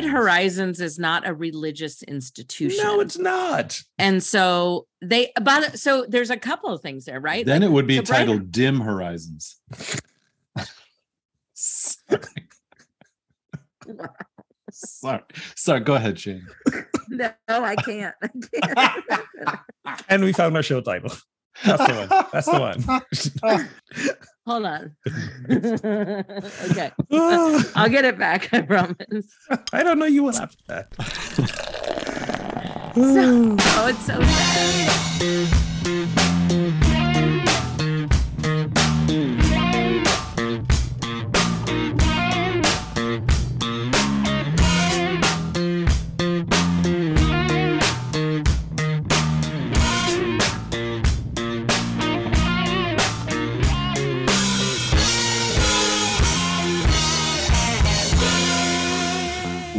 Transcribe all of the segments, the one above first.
Bright. Horizons is not a religious institution. No, it's not. and so they but so there's a couple of things there, right? Then Like, it would be so Bright- titled Dim Horizons. Sorry. Sorry. Go ahead, Shane. No, I can't. I can't. And we found our show title. That's the one. That's the one. Hold on. okay. I'll get it back, I promise. I don't know you will have that. So, oh, it's so sad.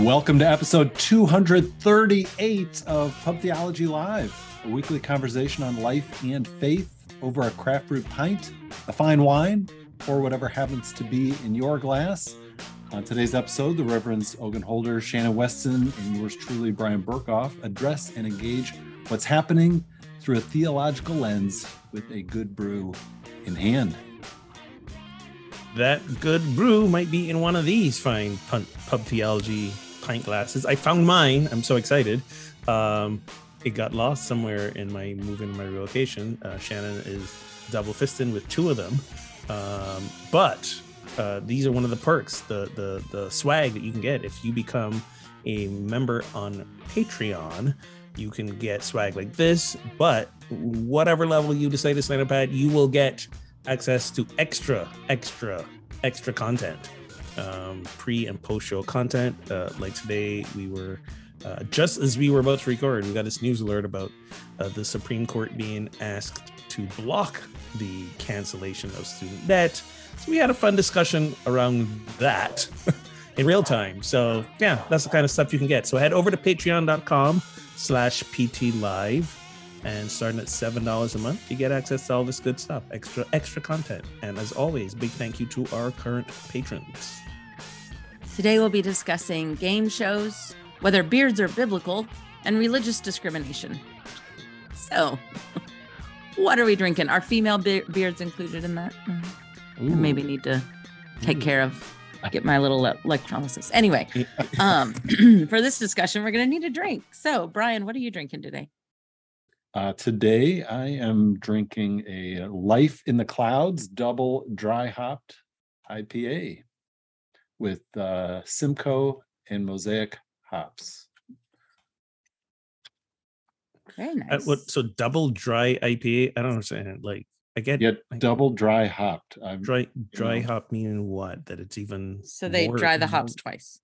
Welcome to episode 238 of Pub Theology Live, a weekly conversation on life and faith over a craft brew pint, a fine wine, or whatever happens to be in your glass. On today's episode, the Reverends Ogun Holder, Shannon Weston, and yours truly, Bryan Berghoef, address and engage what's happening through a theological lens with a good brew in hand. That good brew might be in one of these fine pub theology pint glasses. I found mine. I'm so excited. Um, it got lost somewhere in my move in my relocation. Uh, Shannon is double fisting with two of them. Um, but uh, these are one of the perks, the the the swag that you can get if you become a member on Patreon. You can get swag like this, but whatever level you decide to sign up at, you will get access to extra, extra, extra content, um, pre and post show content. Uh, like today, we were uh, just as we were about to record, we got this news alert about uh, the Supreme Court being asked to block the cancellation of student debt. So we had a fun discussion around that in real time. So yeah, that's the kind of stuff you can get. So head over to patreon.com slash pt live and starting at seven dollars a month you get access to all this good stuff extra extra content and as always big thank you to our current patrons Today we'll be discussing game shows, whether beards are biblical, and religious discrimination. So, what are we drinking? Are female be- beards included in that? Mm. I maybe need to take care of get my little electrolysis. Anyway, um, for this discussion, we're going to need a drink. So, Brian, what are you drinking today? Uh, today, I am drinking a Life in the Clouds double dry hopped IPA with uh, Simcoe and Mosaic hops. Very Uh, nice. what so double dry ipa i don't understand like i get Yet like, double dry hopped. I'm, dry dry know. hop meaning what that it's even so they more- dry the more- hops twice.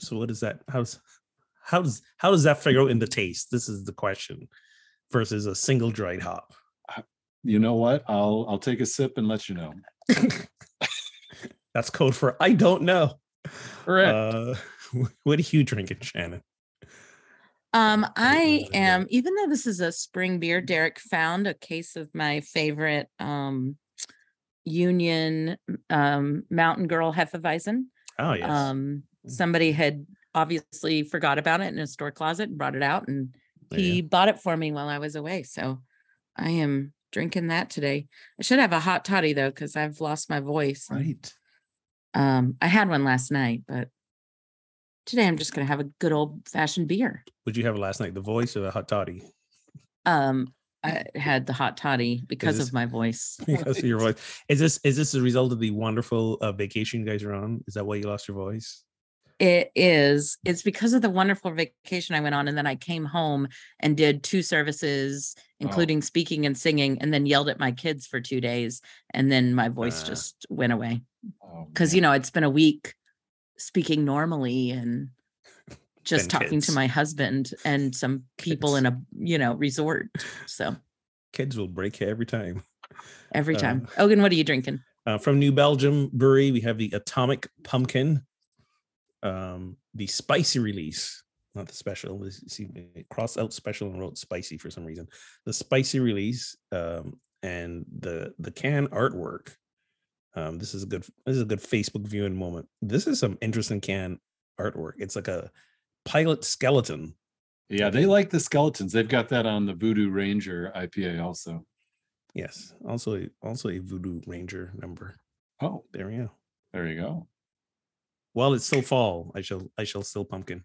so what is that how's how does how does that figure out in the taste this is the question versus a single dried hop you know what? I'll I'll take a sip and let you know. that's code for i don't know Correct. uh what are you drinking shannon Um, I am, good. even though this is a spring beer, Derek found a case of my favorite um Union um Mountain Girl Hefeweizen. oh yes Um somebody had obviously forgot about it in a store closet and brought it out and There he bought it for me while I was away. So I am drinking that today. I should have a hot toddy though, because I've lost my voice. right. Um, I had one last night, but today I'm just gonna have a good old fashioned beer. Would you have last night? The voice or the hot toddy? Um, I had the hot toddy because this- of my voice. Because of your voice. Is this is this a result of the wonderful uh, vacation you guys are on? Is that why you lost your voice? It is. It's because of the wonderful vacation I went on, and then I came home and did two services, including speaking and singing, and then yelled at my kids for two days, and then my voice Ah. just went away. Oh, Because man. you know it's been a week speaking normally and just talking to my husband and some people in a you know resort. So Kids will break you every time. every Uh, time. Ogun, what are you drinking? Uh, from New Belgium Brewery, we have the Atomic Pumpkin, um, the spicy release, not the special. See, they crossed out special and wrote spicy for some reason. The spicy release um, and the the can artwork. Um, this is a good. This is a good Facebook viewing moment. This is some interesting can artwork. It's like a pilot skeleton. Yeah, they like the skeletons. They've got that on the Voodoo Ranger IPA also. Yes, also a, also a Voodoo Ranger number. Oh, There we go. there you go. Well, it's still fall. I shall I shall still pumpkin.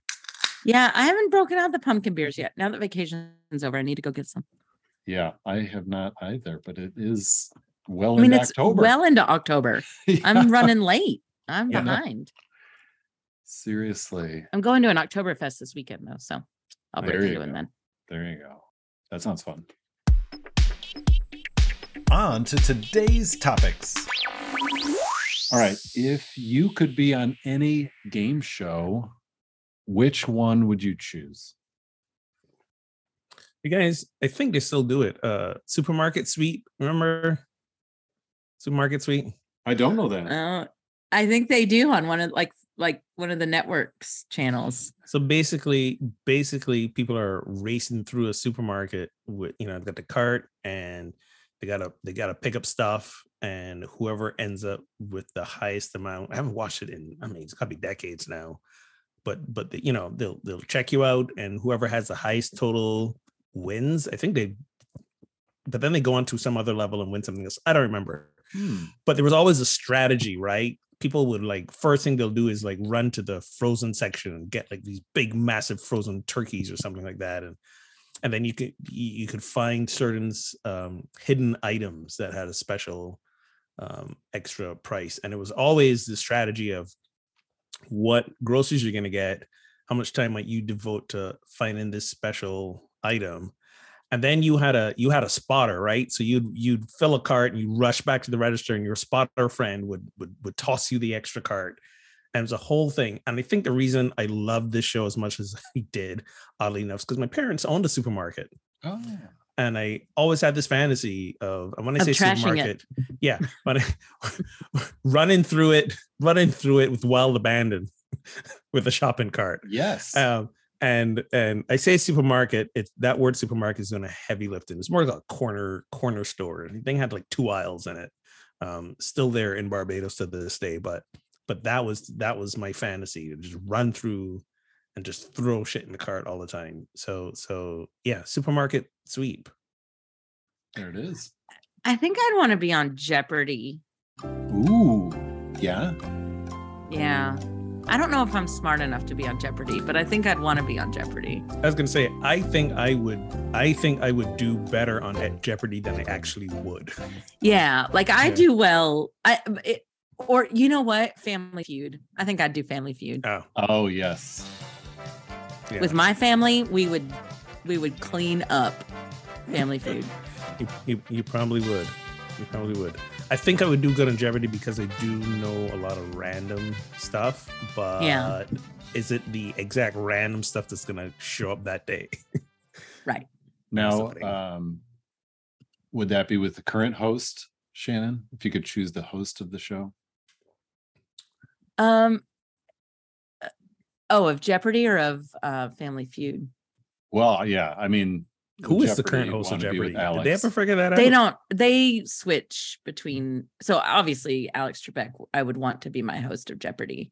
Yeah, I haven't broken out the pumpkin beers yet. Now that vacation's over, I need to go get some. Yeah, I have not either, but it is well I mean, into it's October. well into October. I'm running late. I'm Yeah. behind. Seriously. I'm going to an Oktoberfest this weekend though, so I'll break There you into it then. There you go. That sounds fun. On to today's topics. All right. If you could be on any game show, which one would you choose? You guys, I think they still do it. Uh supermarket sweep. Remember supermarket sweep? I don't know that. Uh, I think they do on one of like like one of the networks channels. So basically, basically, people are racing through a supermarket with you know, they've got the cart and they gotta they gotta pick up stuff, and whoever ends up with the highest amount. I haven't watched it in I mean it's gotta be decades now, but but the, you know they'll they'll check you out, and whoever has the highest total wins. I think they, but then they go on to some other level and win something else. I don't remember Hmm. but there was always a strategy, right? People would like first thing they'll do is like run to the frozen section and get like these big, massive frozen turkeys or something like that, and and then you could you you could find certain um, hidden items that had a special um, extra price, and it was always the strategy of what groceries you're going to get, how much time might you devote to finding this special item, and then you had a you had a spotter right so you'd you'd fill a cart and you rush back to the register and your spotter friend would would would toss you the extra cart and it was a whole thing and i think the reason i loved this show as much as i did oddly enough is because my parents owned a supermarket Oh. And i always had this fantasy of and when i Of say trashing it. supermarket yeah, but running through it running through it with wild abandon with a shopping cart Yes. um, and and I say supermarket, it's that word supermarket is doing a heavy lifting. It's more like a corner corner store. The thing had like two aisles in it. Um, still there in Barbados to this day, but but that was that was my fantasy to just run through and just throw shit in the cart all the time. So so yeah, supermarket sweep. there it is. I think I'd want to be on Jeopardy. Ooh. Yeah. Yeah. I don't know if I'm smart enough to be on Jeopardy, but I think I'd want to be on Jeopardy. I was gonna say I think I would I think I would do better on Jeopardy than I actually would. Yeah, like I Yeah. do well. I um, it, or you know what? Family Feud. I think I'd do Family Feud. Oh, Oh, yes. Yeah. With my family, we would we would clean up Family food. You, you, you probably would. You probably would. I think I would do good on Jeopardy because I do know a lot of random stuff, but Yeah. is it the exact random stuff that's gonna show up that day? Right. Now, um, would that be with the current host, Shannon? If you could choose the host of the show? Um oh, of Jeopardy or of uh Family Feud? Well, yeah. I mean, Who with is the current host of wanna be with Jeopardy? Did they Alex. ever figure that out? They don't they switch between so obviously Alex Trebek I would want to be my host of Jeopardy.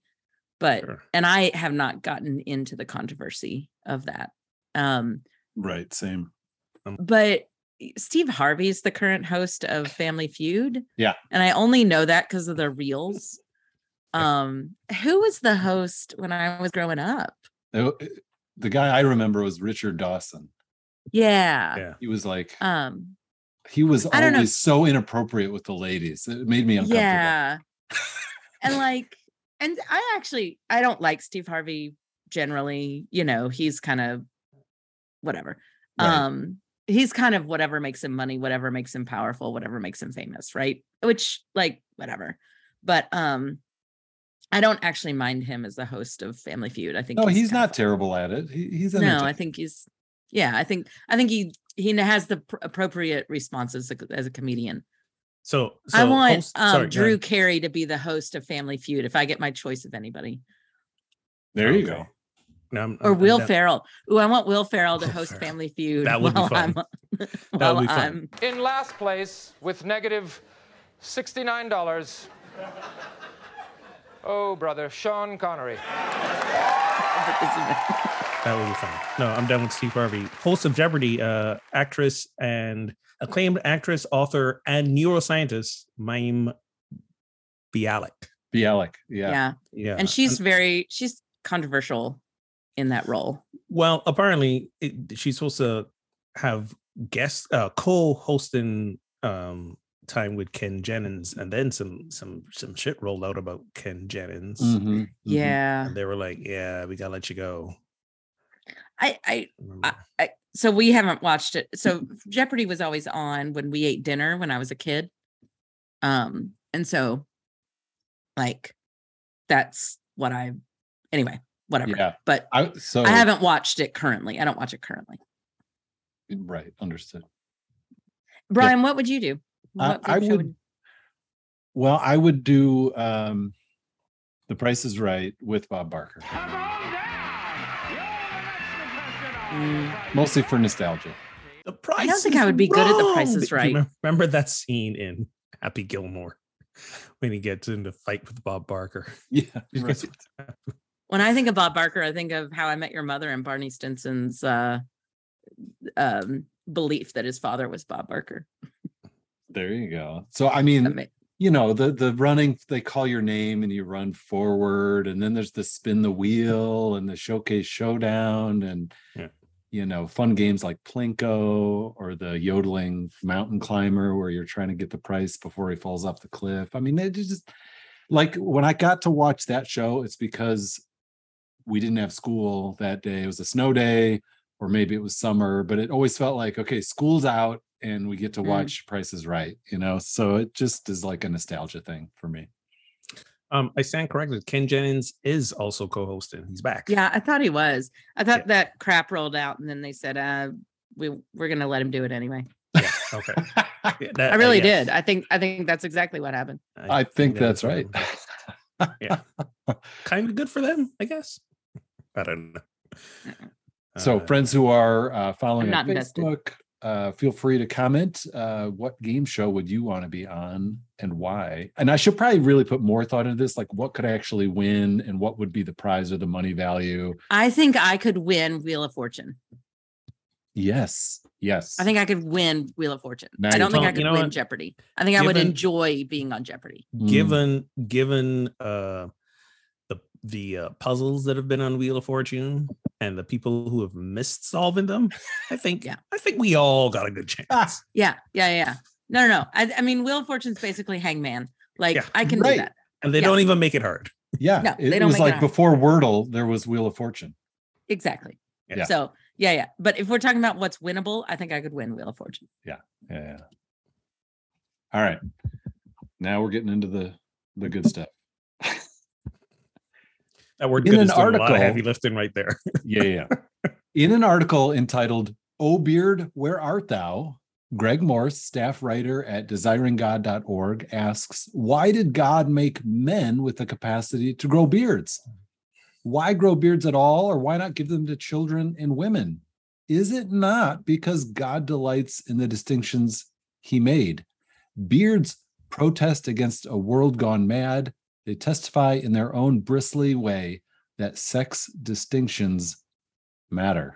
But Sure. and I have not gotten into the controversy of that. Um Right. Same. but Steve Harvey's the current host of Family Feud. Yeah. And I only know that because of the reels. Um, who was the host when I was growing up? Uh, The guy I remember was Richard Dawson. Yeah. Yeah. He was like, Um, he was I don't know. always so inappropriate with the ladies. It made me uncomfortable. yeah. and like, and I actually I don't like Steve Harvey generally, you know, he's kind of whatever. Right. Um, he's kind of whatever makes him money, whatever makes him powerful, whatever makes him famous, right? Which like whatever. But um I don't actually mind him as the host of Family Feud. I think No, he's kind not terrible at it. He, he's No, I think he's yeah, I think I think he he has the pr- appropriate responses as a, as a comedian. So, so I want host- um, sorry, Drew. Carey to be the host of Family Feud if I get my choice of anybody, There you Okay. go. No, I'm- or I'm- I'm Will down- Ferrell. Ooh, I want Will Ferrell to Will host Ferrell. Family Feud That would be while fun. I'm That while would be fun. I'm In last place with negative $69. Oh, brother, Sean Connery. That will be fun. No, I'm done with Steve Harvey. Host of Jeopardy, uh, actress and acclaimed actress, author, and neuroscientist, Mayim Bialik. Bialik. Yeah. yeah. Yeah. And she's very she's controversial in that role. well, apparently it, she's supposed to have guest uh, co-hosting um time with Ken Jennings, and then some some some shit rolled out about Ken Jennings. Mhm, mhm. Yeah. And they were like, "Yeah, we gotta let you go." I I Remember? I, so we haven't watched it. So Jeopardy was always on when we ate dinner when I was a kid. Um, and so like that's what I anyway, whatever. Yeah. But I so I haven't watched it currently. I don't watch it currently. right. Understood. Brian, what would you do? Uh, I game show would- Well, I would do um The Price is Right with Bob Barker, Mm. mostly for nostalgia. The price. don't think I would be good at The Price is Right. remem- Remember that scene in Happy Gilmore when he gets into fight with Bob Barker? Yeah. Right. When I think of Bob Barker, I think of How I Met Your Mother and Barney Stinson's uh um belief that his father was Bob Barker. There you go. So I mean, Ama- you know, the the running they call your name and you run forward, and then there's the spin the wheel and the showcase showdown and Yeah. you know, fun games like Plinko or the yodeling mountain climber where you're trying to get the price before he falls off the cliff. I mean, it just like when I got to watch that show, it's because we didn't have school that day. It was a snow day, or maybe it was summer, but it always felt like, okay, school's out and we get to Mm. watch Prices Right, you know? So it just is like a nostalgia thing for me. Um, I stand corrected. Ken Jennings is also co-hosting. He's back. Yeah, I thought he was. I thought Yeah. that crap rolled out, and then they said, "Uh, we we're gonna let him do it anyway." Yeah, Okay. Yeah, that- I uh, really did. I think I think that's exactly what happened. I think that that's was right. yeah. Kind of good for them, I guess. I don't know. So, Uh, friends who are uh, following on not invested. Facebook, uh, feel free to comment. Uh, what game show would you want to be on and why? And I should probably really put more thought into this. Like, what could I actually win and what would be the prize or the money value? I think I could win Wheel of Fortune. Yes. Yes. I think I could win Wheel of Fortune. Now I don't think I could You know win what? Jeopardy. I think I would enjoy being on Jeopardy. Mm. given given uh the the uh, puzzles that have been on Wheel of Fortune and the people who have missed solving them, I think Yeah. I think we all got a good chance. Ah, Yeah, yeah, yeah. No, no, no. I, I mean, Wheel of Fortune's basically Hangman. Like Yeah. I can Right. do that. And they Yeah. don't even make it hard. Yeah. No, it, they don't was make it like out. before Wordle, there was Wheel of Fortune. Exactly. Yeah. So yeah, yeah. But if we're talking about what's winnable, I think I could win Wheel of Fortune. Yeah. yeah. All right. Now we're getting into the the good stuff. That word In an doing a lot of article- heavy lifting right there. Yeah, yeah. yeah. In an article entitled "O Beard, Where Art Thou?" Greg Morse, staff writer at desiringgod.org, asks, Why did God make men with the capacity to grow beards? Why grow beards at all, or why not give them to children and women? Is it not because God delights in the distinctions he made? Beards protest against a world gone mad. They testify in their own bristly way that sex distinctions matter.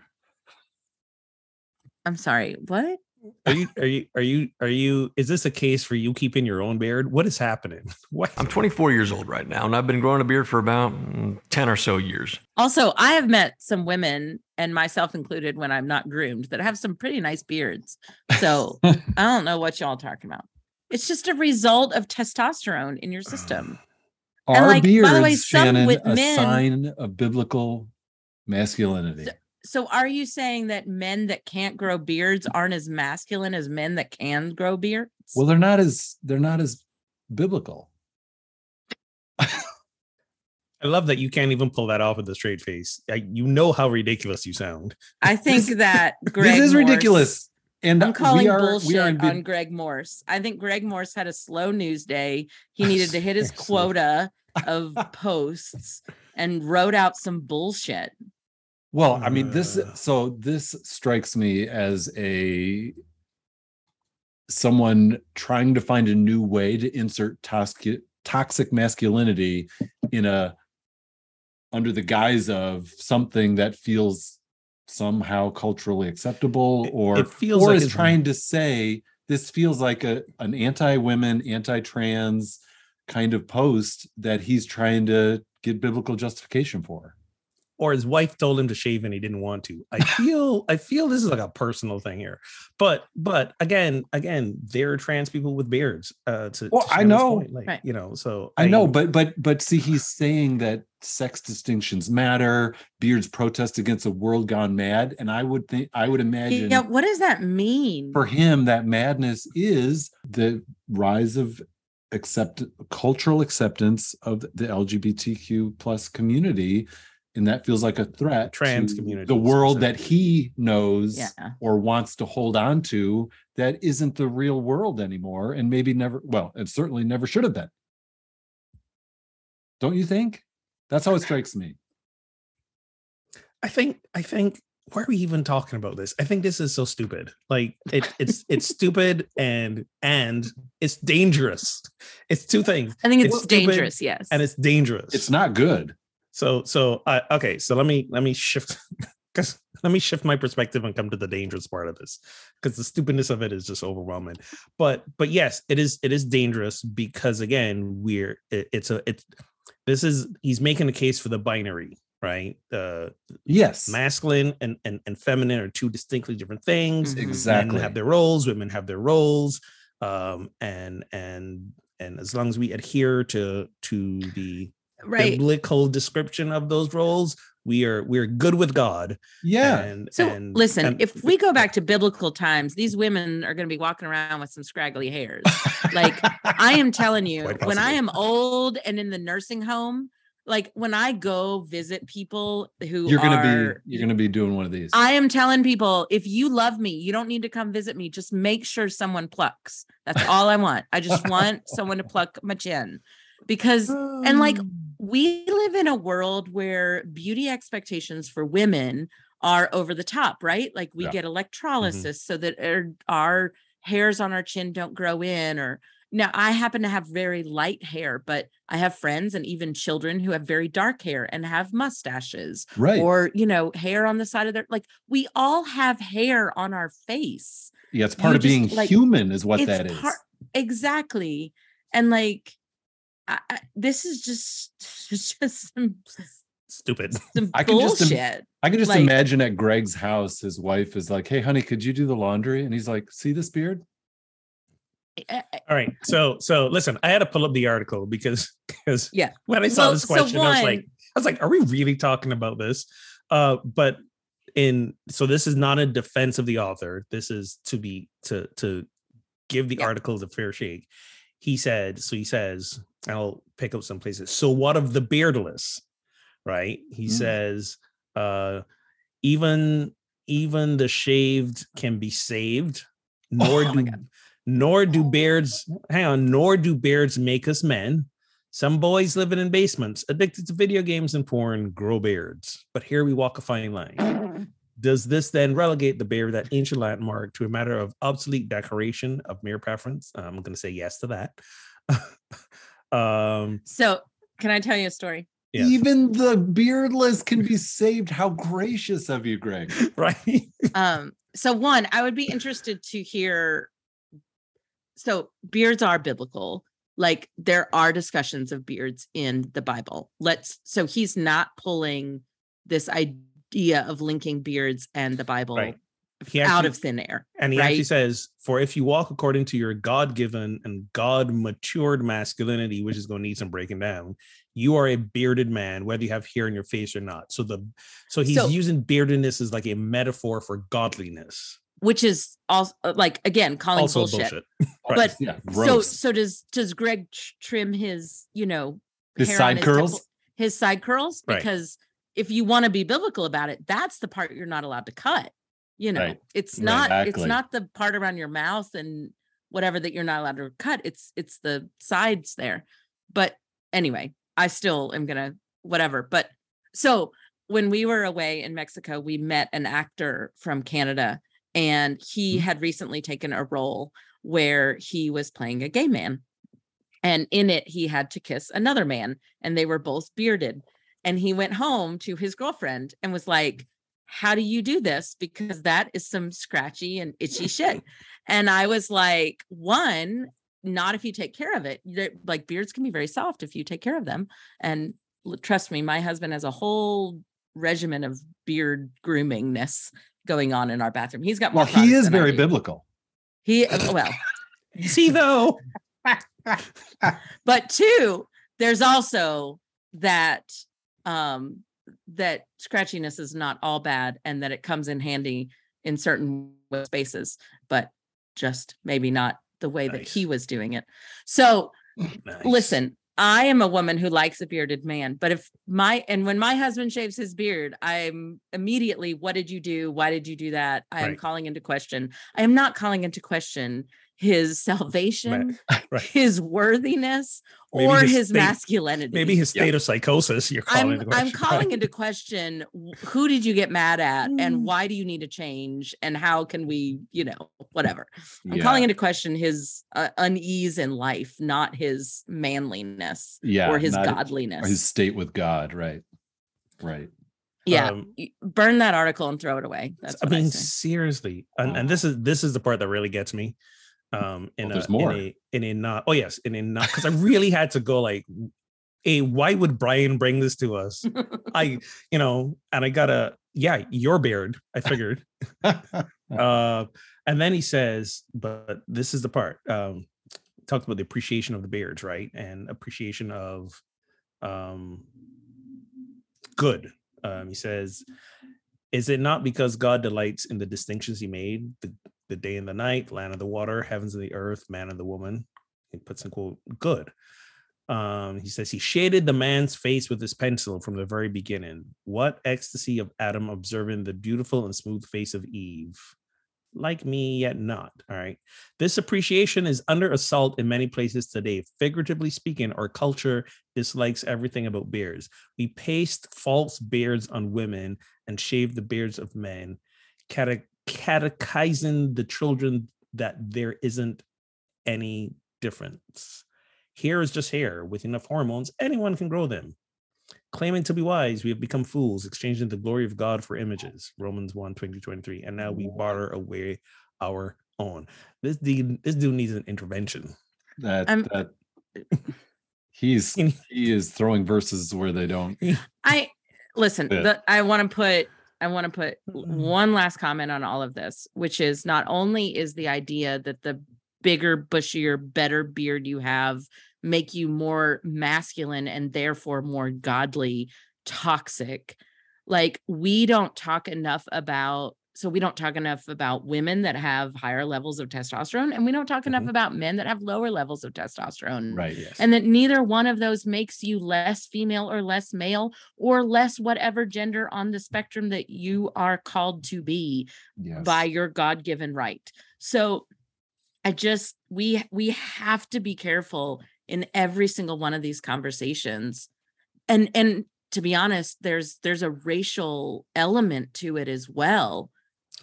I'm sorry. What? Are you are you are you are you is this a case for you keeping your own beard? What is happening? What I'm 24 years old right now, and I've been growing a beard for about mm, 10 or so years. Also, I have met some women, and myself included, when I'm not groomed, that have some pretty nice beards. So I don't know what y'all talking about. It's just a result of testosterone in your system. And, Are like, by the beards, way, some Shannon, with a men- sign of biblical masculinity? So are you saying that men that can't grow beards aren't as masculine as men that can grow beards? Well, they're not as they're not as biblical. I love that you can't even pull that off with a straight face. I, you know how ridiculous you sound. I think that Greg this is Morse- ridiculous. And I'm calling we are, bullshit we are in on Greg Morse. I think Greg Morse had a slow news day. He needed to hit his quota of posts and wrote out some bullshit. Well, I mean, this Uh. so this strikes me as a someone trying to find a new way to insert toscu- toxic masculinity in a under the guise of something that feels somehow culturally acceptable or it feels or like is trying to say this feels like a an anti-women anti-trans kind of post that he's trying to get biblical justification for or his wife told him to shave and he didn't want to. I feel I feel this is like a personal thing here. But but again, again, there are trans people with beards. Uh to, Well, to I know. point, like, Right. you know, so I know, but but but see, he's saying that sex distinctions matter. Beards protest against a world gone mad, and I would think I would imagine Yeah, what does that mean? for him that madness is the rise of accept cultural acceptance of the LGBTQ plus community, and that feels like a threat Trans to community the world that he knows Yeah. or wants to hold on to that isn't the real world anymore, and maybe never. Well, it certainly never should have been. Don't you think? That's how it strikes me. I think I think why are we even talking about this? I think this is so stupid. Like it, it's it's stupid and and it's dangerous. It's two things. I think it's, it's dangerous. Yes. And it's dangerous. It's not good. So so I okay, so let me let me shift because let me shift my perspective and come to the dangerous part of this because the stupidness of it is just overwhelming. But but yes, it is it is dangerous because again, we're it, it's a it's this is he's making a case for the binary, right? Uh Yes, masculine and and, and feminine are two distinctly different things. Mhm. exactly. Men have their roles, women have their roles. Um and and and as long as we adhere to to the right. biblical description of those roles, we are we're good with God. yeah. And So and, listen, and- if we go back to biblical times, these women are going to be walking around with some scraggly hairs. Like, I am telling you, when I am old and in the nursing home, like when I go visit people who you're gonna be you're gonna be doing one of these. I am telling people, if you love me, you don't need to come visit me. Just make sure someone plucks. That's all I want. I just want someone to pluck my chin because and like mm. we live in a world where beauty expectations for women are over the top, right? Like we Yeah. get mm-hmm. electrolysis so that our, our hairs on our chin don't grow in or now I happen to have very light hair, but I have friends and even children who have very dark hair and have mustaches right. or, you know, hair on the side of their like we all have hair on our face yeah, it's part you of being like, human, is what that is. part- exactly and like I, I, this is just just some, stupid. some I can just im- bullshit I can just like- imagine at Greg's house, his wife is like, "Hey, honey, could you do the laundry?" And he's like, "See this beard? I- I- All right. Eh, so so listen, I had to pull up the article because because Yeah. when I saw Well, this so question, I was like, I was like, are we really talking about this? Uh, but in so this is not a defense of the author. This is to be to to give the Yeah. articles a fair shake. He said, so he says, I'll pick up some places. So what of the beardless? Right? He Mm. says, uh, even even the shaved can be saved, nor Oh do nor do beards hang on nor do beards make us men some boys living in basements addicted to video games and porn grow beards but here we walk a fine line does this then relegate the beard that ancient landmark to a matter of obsolete decoration of mere preference i'm going to say yes to that um so can i tell you a story yes. Even the beardless can be saved. How gracious of you, Greg. right um so one i would be interested to hear so beards are biblical like there are discussions of beards in the bible let's so he's not pulling this idea of linking beards and the bible Right. He out actually- of thin air And he actually says, For if you walk according to your God given and God matured masculinity, which is going to need some breaking down, you are a bearded man, whether you have hair in your face or not. So the so he's So- using beardedness as like a metaphor for godliness. which is also uh, like again calling Also bullshit. bullshit. But yeah, So so does does Greg trim his you know His hair on side curls? temple- his side curls Right. because if you want to be biblical about it, that's the part you're not allowed to cut. You know, Right. it's not it's not the part around your mouth and whatever that you're not allowed to cut. It's it's the sides there. But anyway, I still am gonna whatever. But so when we were away in Mexico, we met an actor from Canada, and he Mhm. had recently taken a role where he was playing a gay man. And in it, he had to kiss another man, and they were both bearded. And he went home to his girlfriend and was like, How do you do this? Because that is some scratchy and itchy shit. And I was like, One, not if you take care of it. They're- Like beards can be very soft if you take care of them. And trust me, my husband has a whole regimen of beard groomingness going on in our bathroom. He's got more. Well, he is very biblical. He well, See though, but two, there's also that um that scratchiness is not all bad and that it comes in handy in certain spaces, but just maybe not the way that he was doing it. So Nice. listen, I am a woman who likes a bearded man, but if my and when my husband shaves his beard, I'm immediately, what did you do? Why did you do that? I am Right. calling into question. I am not calling into question his salvation, right. his worthiness, Maybe or his his, state- masculinity. Maybe his state of psychosis. You're calling I'm into I'm question, calling into question who did you get mad at Mm. and why do you need to change and how can we, you know, whatever. I'm Yeah. calling into question his uh, unease in life, not his manliness yeah, or his godliness. or his state with God, right? Right. yeah, Um, burn that article and throw it away. That's I what I, mean, seriously, and, and this is this is the part that really gets me. Um, in Oh, a there's more. in a in a not. Oh yes, in a not because I really had to go like, a why would Brian bring this to us? I you know, and I got a yeah, your beard. I figured. uh, and then he says, but this is the part. Um, talked about the appreciation of the beards, right, and appreciation of um good. Um, he says, Is it not because God delights in the distinctions he made, the, the day and the night, land and the water, heavens and the earth, man and the woman? He puts in quote, good. Um, he says he shaded the man's face with his pencil from the very beginning. What ecstasy of Adam observing the beautiful and smooth face of Eve. Like me, yet not. All right. This appreciation is under assault in many places today. Figuratively speaking, our culture dislikes everything about beards. We paste false beards on women and shave the beards of men, catechizing the children that there isn't any difference. Hair is just hair. With enough hormones, anyone can grow them. Claiming to be wise, we have become fools, exchanging the glory of God for images. Romans 1 20, 23. And now we barter away our own. This dude, this dude needs an intervention. That I'm- that he's he is throwing verses where they don't. I listen, the, I want to put I want to put Mm. one last comment on all of this, which is not only is the idea that the bigger, bushier, better beard you have make you more masculine and therefore more godly toxic. Like we don't talk enough about so we don't talk enough about women that have higher levels of testosterone and we don't talk enough Mhm. about men that have lower levels of testosterone Right. Yes. and that neither one of those makes you less female or less male or less whatever gender on the spectrum that you are called to be Yes. by your god-given right so i just we we have to be careful in every single one of these conversations and and to be honest there's there's a racial element to it as well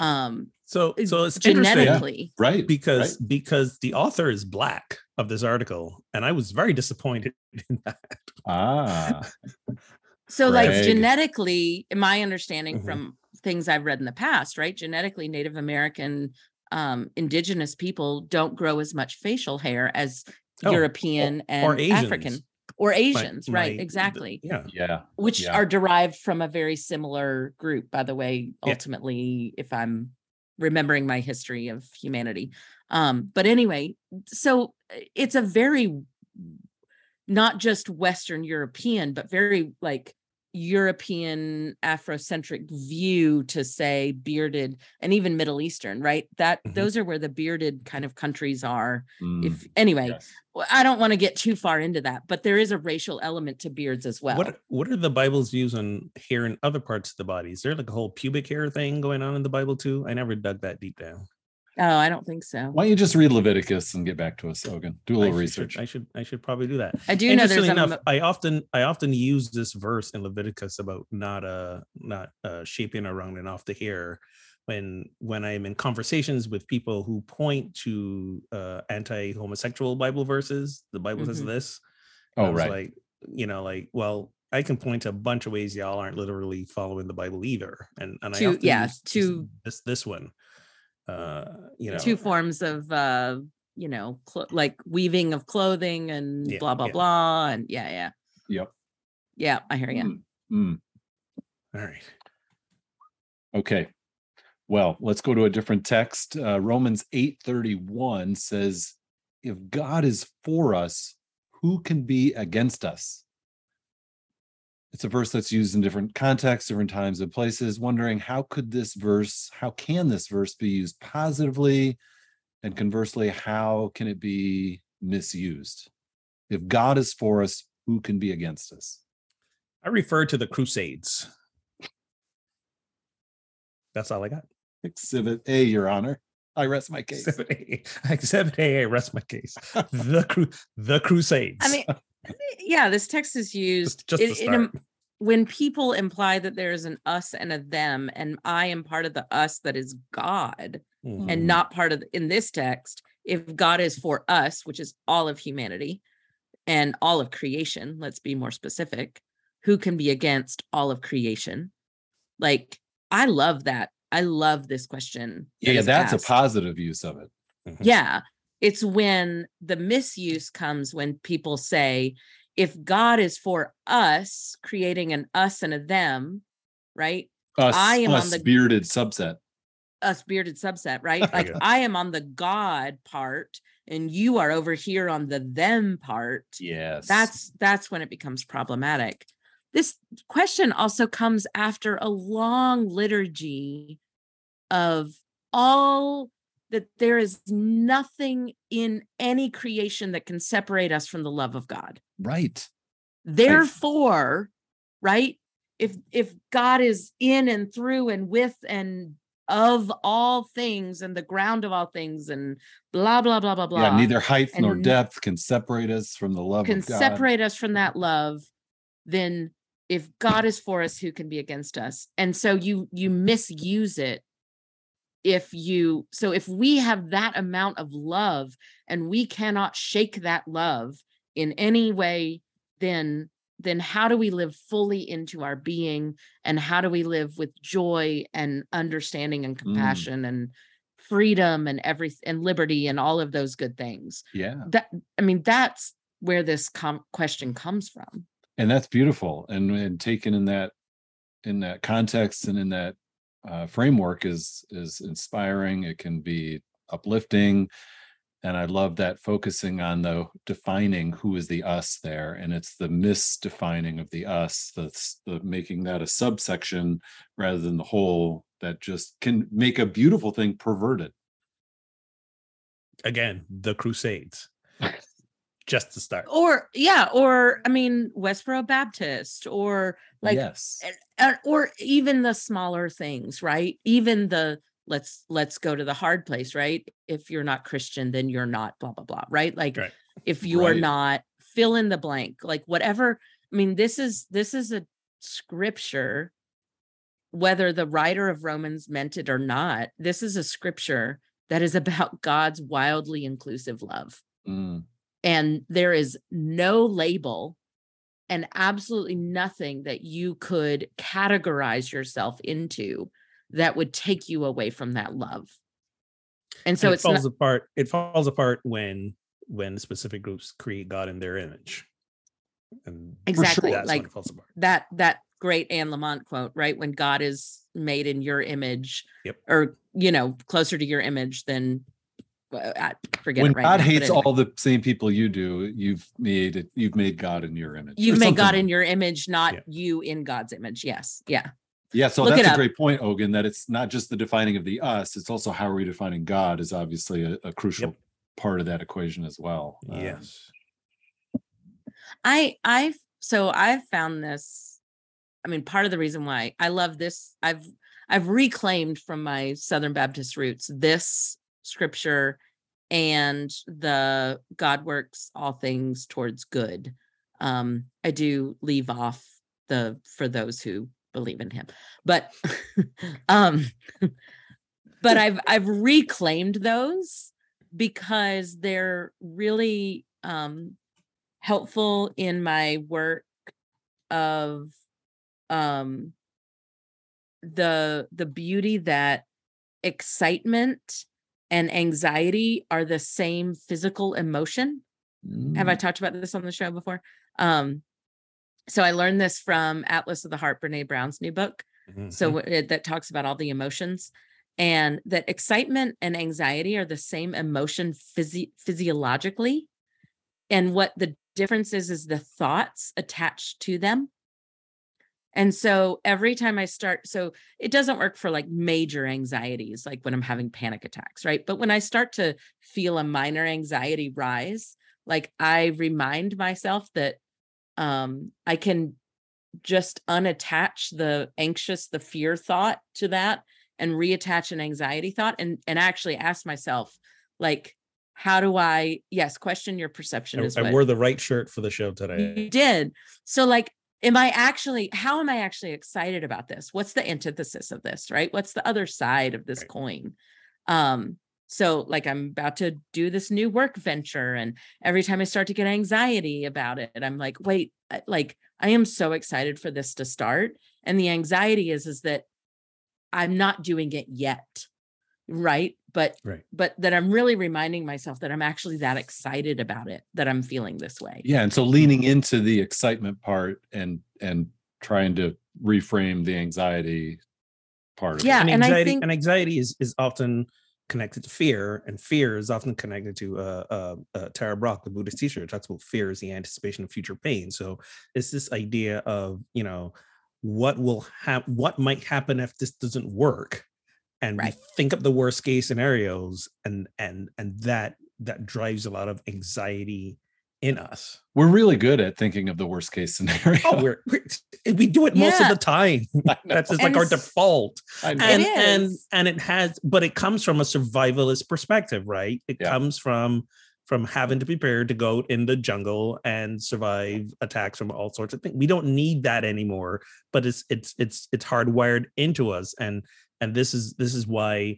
um so so it's interesting genetically right. because right. because the author is black of this article, and I was very disappointed in that. ah So, like Greg. genetically, my understanding Mhm. from things I've read in the past, right? Genetically, Native American, um, indigenous people don't grow as much facial hair as Oh, European and or African Asians. Or Asians, my- right? th- Exactly. Yeah. yeah. Which yeah. are derived from a very similar group, by the way, Yeah. ultimately, if I'm remembering my history of humanity. Um, but anyway, so uh, it's a very not just Western European, but very like European Afrocentric view to say bearded and even Middle Eastern, right? That Mhm. those are where the bearded kind of countries are. Mm, If anyway, yes. I don't want to get too far into that, but there is a racial element to beards as well. What what are the Bible's views on hair in other parts of the body? Is there like a whole pubic hair thing going on in the Bible too? I never dug that deep down. Oh, I don't think so. Why don't you just read Leviticus and get back to us, Ogun? Do a little should- research. I should I should probably do that. I do know there's enough, mo- I often I often use this verse in Leviticus about not uh not uh shaping around and off the hair when when I'm in conversations with people who point to uh, anti-homosexual Bible verses, the Bible says Mhm. this. Oh, I was right. Like you know, like well, I can point to a bunch of ways y'all aren't literally following the Bible either, and and I often yeah, use to- this this one. Uh, you know, two forms of uh you know cl- like weaving of clothing and Yeah, blah blah yeah. blah and yeah yeah Yep. yeah i hear you Mm, mm. All right. Okay. Well, let's go to a different text. Uh, Romans 8:31 says, "If God is for us, who can be against us?" It's a verse that's used in different contexts, different times and places. Wondering how could this verse, how can this verse be used positively? And conversely, how can it be misused? If God is for us, who can be against us? I refer to the Crusades. That's all I got. Exhibit A, Your Honor. I rest my case. Exhibit A. Exhibit A. I rest my case. The cru- the Crusades. i mean yeah this text is used just, just in- in a- when people imply that there is an us and a them and i am part of the us that is god Mhm. and not part of in this text if god is for us which is all of humanity and all of creation let's be more specific who can be against all of creation like i love that i love this question that Yeah, that's asked. a positive use of it. Mhm. yeah it's when the misuse comes when people say if god is for us creating an us and a them right Us, I am on the- bearded subset. us bearded subset, right? Like Yeah. I am on the God part and you are over here on the them part. Yes. That's that's when it becomes problematic. This question also comes after a long liturgy of all that there is nothing in any creation that can separate us from the love of God right. therefore right if if god is in and through and with and of all things and the ground of all things and blah blah blah blah blah Yeah, neither height nor depth can separate us from the love can of God. separate us from that love then if god is for us who can be against us and so you you misuse it if you so if we have that amount of love and we cannot shake that love in any way then then how do we live fully into our being and how do we live with joy and understanding and mm. compassion and freedom and every and liberty and all of those good things Yeah. that i mean that's where this com- question comes from And that's beautiful. And and taken in that in that context and in that uh, framework is is inspiring. It can be uplifting. And I love that focusing on the defining who is the us there. And it's the misdefining of the us, that's the making that a subsection rather than the whole that just can make a beautiful thing perverted. Again, the Crusades. Just to start. or yeah or i mean westboro baptist or like yes. or even the smaller things right even the let's let's go to the hard place right if you're not christian then you're not blah blah blah right like Right. if you are not fill in the blank like whatever i mean this is this is a scripture whether the writer of romans meant it or not this is a scripture that is about god's wildly inclusive love Mm, and there is no label and absolutely nothing that you could categorize yourself into that would take you away from that love and so And it it's not, falls apart. It falls apart when when specific groups create God in their image. And exactly that's like when it falls apart. that that great Anne Lamott quote, right? When God is made in your image, Yep. or you know, closer to your image than I forget when it right God now, hates anyway. all the same people you do, you've made it, you've made God in your image. You've made God something. in your image, not Yeah. you in God's image. Yes. Yeah. Yeah, so Look that's a great point, Ogun, that it's not just the defining of the us, it's also how are we defining God is obviously a, a crucial Yep. part of that equation as well. Um, yes. I I've so I've found this. I mean, part of the reason why I love this, I've I've reclaimed from my Southern Baptist roots this scripture and the God works all things towards good. Um, I do leave off the for those who believe in him, but um but I've I've reclaimed those because they're really um helpful in my work of um the the beauty that excitement and anxiety are the same physical emotion. Have I talked about this on the show before? Um so I learned this from Atlas of the Heart, Brene Brown's new book. So Mhm. it, that talks about all the emotions and that excitement and anxiety are the same emotion physi- physiologically. And what the difference is, is the thoughts attached to them. And so every time I start, so it doesn't work for like major anxieties, like when I'm having panic attacks, right? But when I start to feel a minor anxiety rise, like I remind myself that um, I can just unattach the anxious, the fear thought to that and reattach an anxiety thought and and actually ask myself, like, how do I, yes, question your perception I, I wore the right shirt for the show today. you did. So like am I actually how am I actually excited about this? What's the antithesis of this, right? What's the other side of this Right. coin? Um so like I'm about to do this new work venture and every time I start to get anxiety about it, I'm like, wait, like I am so excited for this to start and the anxiety is is that I'm not doing it yet. Right? But Right. but that I'm really reminding myself that I'm actually that excited about it that I'm feeling this way. Yeah, and so leaning into the excitement part and and trying to reframe the anxiety part of Yeah, it. and and I anxiety think- and anxiety is is often connected to fear and fear is often connected to uh, uh, uh Tara Brach the buddhist teacher talks about fear is the anticipation of future pain so it's this idea of you know what will happen what might happen if this doesn't work and Right. we think up the worst case scenarios and and and that that drives a lot of anxiety in us. We're really good at thinking of the worst case oh, scenario. oh we're, we're we do it most of the time. That's just And like our default. I and It and and it has but it comes from a survivalist perspective right? It Yeah. comes from from having to prepare to go in the jungle and survive attacks from all sorts of things we don't need that anymore but it's it's it's it's hardwired into us and and this is this is why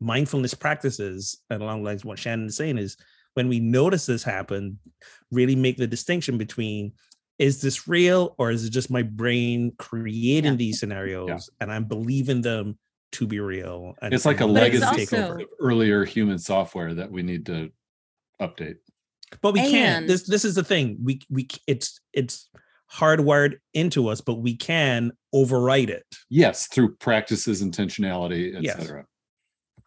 mindfulness practices and along the lines what shannon is saying is when we notice this happen really make the distinction between is this real or is it just my brain creating Yeah. these scenarios and i'm believing them to be real and It's like a and letting them legacy take over. also- of earlier human software that we need to update. but we can't this this is the thing we we it's it's hardwired into us but we can overwrite it Yes, through practices, intentionality, etc. Yes. etc.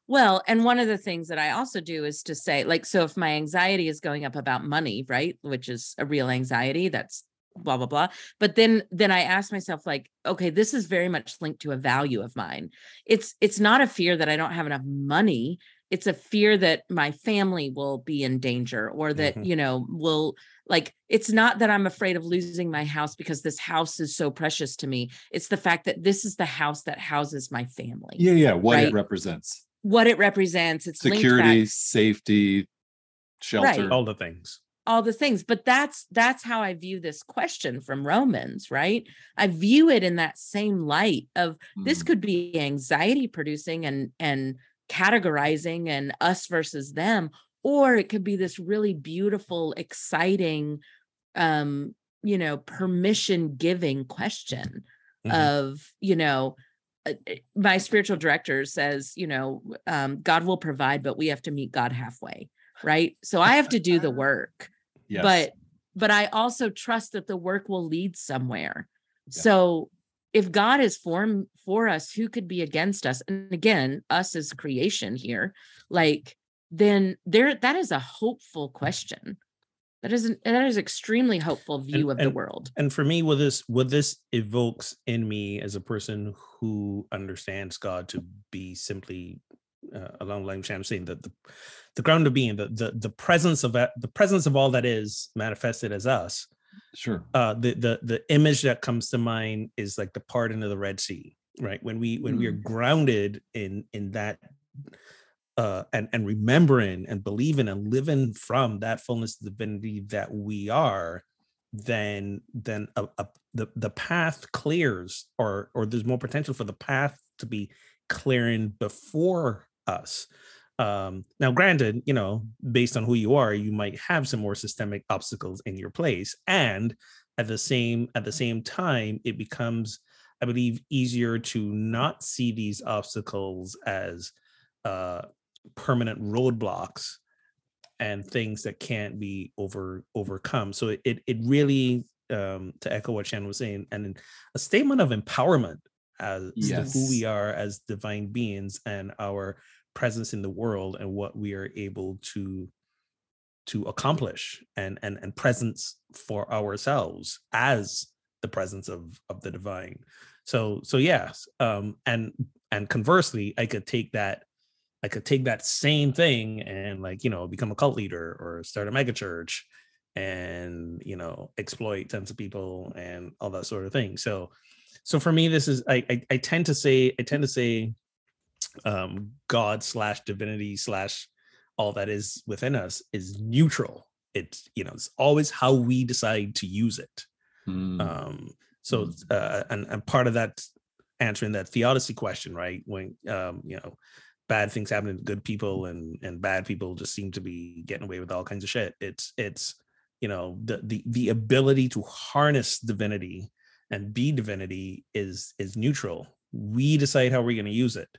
Well, and one of the things that I also do is to say, like, so if my anxiety is going up about money, right, which is a real anxiety, that's blah blah blah. But then then I ask myself, like, okay, this is very much linked to a value of mine. It's it's not a fear that I don't have enough money. It's a fear that my family will be in danger or that, Mhm. you know, will like it's not that I'm afraid of losing my house because this house is so precious to me. It's the fact that this is the house that houses my family. Yeah, yeah. What it represents. What it represents. It's Security, safety, shelter. all the things all the things but that's that's how i view this question from romans right i view it in that same light of this Mm. could be anxiety producing and and categorizing and us versus them or it could be this really beautiful exciting um you know permission giving question Mhm. of you know uh, uh, my spiritual director says you know um god will provide but we have to meet god halfway right so i have to do the work Yes. but but i also trust that the work will lead somewhere Yeah. so if god is for for us who could be against us? And again us as creation here like then there that is a hopeful question. That is an, that is extremely hopeful view of the world. and for me what this what this evokes in me as a person who understands god to be simply uh, along the line of Shannon saying that the, the ground of being the, the the presence of the presence of all that is manifested as us sure. uh the the the image that comes to mind is like the parting of the red sea right when we when we are grounded in in that uh and and remembering and believing and living from that fullness of divinity that we are then then a, a, the the path clears or or there's more potential for the path to be clearing before us. Um, now, granted, you know, based on who you are, you might have some more systemic obstacles in your place, and at the same at the same time, it becomes, I believe, easier to not see these obstacles as uh, permanent roadblocks and things that can't be over overcome. So it it, really um, to echo what Shannon was saying, and a statement of empowerment as to who we are as divine beings and our presence in the world and what we are able to to accomplish and and and presence for ourselves as the presence of of the divine. So so yes um and and conversely i could take that i could take that same thing and like you know become a cult leader or start a mega church and you know exploit tons of people and all that sort of thing. So so for me this is i i, I tend to say i tend to say um god slash divinity slash all that is within us is neutral. It's you know it's always how we decide to use it. Mm. um so uh and, and part of that answering that theodicy question right when um you know bad things happen to good people and and bad people just seem to be getting away with all kinds of shit. It's it's you know the the, the ability to harness divinity and be divinity is is neutral. We decide how we're going to use it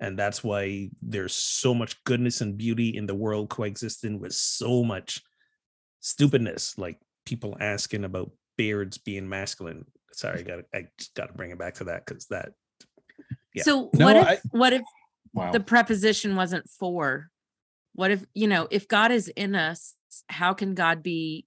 and that's why there's so much goodness and beauty in the world coexisting with so much stupidness like people asking about beards being masculine sorry i got i just got to bring it back to that because that Yeah. So No, what if I- what if wow. the preposition wasn't for? What if you know if God is in us? How can God be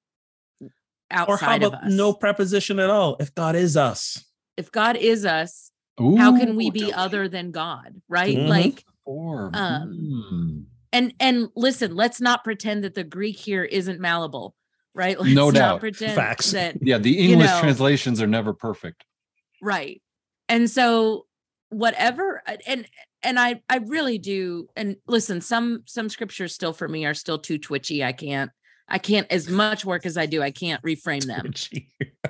or how outside of us? no preposition at all if god is us If God is us, how can we be don't other than God? Right? Mhm. Like Or, Um, mm. and and listen, let's not pretend that the Greek here isn't malleable, right? Let's No doubt. pretend Facts. that yeah, the you English know- translations are never perfect. right and so whatever uh, and and i i really do and listen some some scriptures still for me are still too twitchy i can't i can't as much work as i do i can't reframe them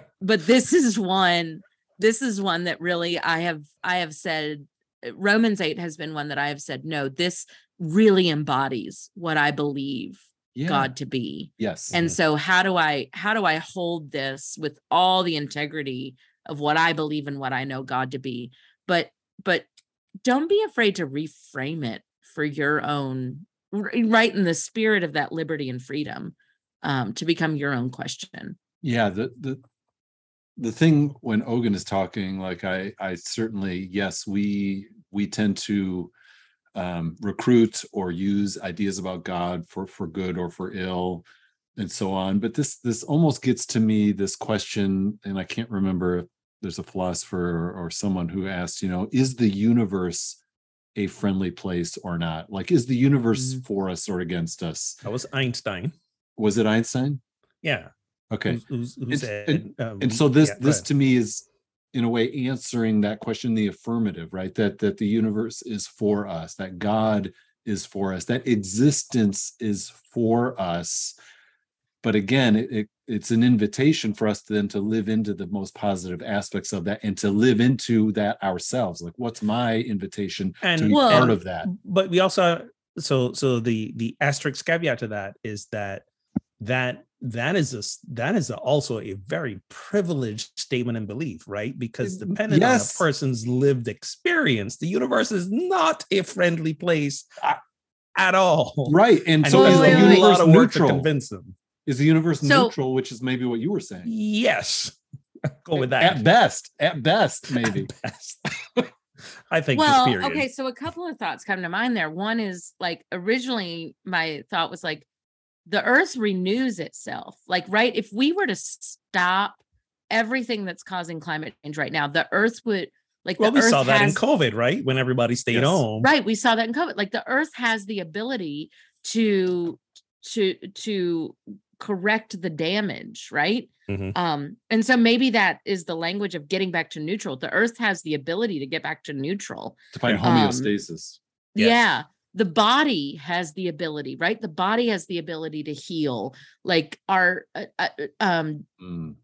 but this is one this is one that really i have i have said uh, romans 8 has been one that i have said no this really embodies what i believe Yeah. god to be Yes. and so how do i how do i hold this with all the integrity of what i believe and what i know god to be but but don't be afraid to reframe it for your own right in the spirit of that liberty and freedom um to become your own question yeah the the the thing when Ogun is talking like i i certainly yes we we tend to um recruit or use ideas about god for for good or for ill and so on. But this this almost gets to me this question and i can't remember if there's a philosopher or, or someone who asked you know is the universe a friendly place or not? Like is the universe Mhm. for us or against us? That was einstein. Was it einstein? Yeah okay. Who's- And- and- um, and so this yeah, this to me is in a way answering that question the affirmative right? That that the universe is for us that god is for us that existence is for us. But again it, it it's an invitation for us to then to live into the most positive aspects of that and to live into that ourselves. Like what's my invitation to And- be Well- part of that? but we also so so the the asterisk caveat to that is that that that is a s- that is a, also a very privileged statement and belief right? Because Mm, depending yes. on a person's lived experience the universe is not a friendly place at all. Right and and so is the wait, a universe lot of work to neutral. convince them. Is the universe So- neutral which is maybe what you were saying? Yes. Go with that. At best at best maybe. best. I think well okay so a couple of thoughts come to mind there. One is like originally my thought was like the earth renews itself like right if we were to stop everything that's causing climate change right now the earth would like Well, the we earth saw that in COVID, right? When everybody stayed Yes. home. right we saw that in covid like the earth has the ability to to to correct the damage right Mhm. um and so maybe that is the language of getting back to neutral the earth has the ability to get back to neutral to find Um, homeostasis Yes. yeah the body has the ability right the body has the ability to heal like our uh, uh, um Mm.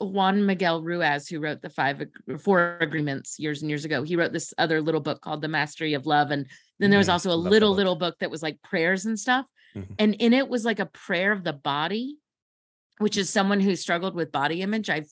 Juan Miguel Ruiz, who wrote the five four agreements years and years ago, he wrote this other little book called The Mastery of Love. And then there was also a Love little, little book that was like prayers and stuff. Mhm. And in it was like a prayer of the body, which is someone who struggled with body image. I've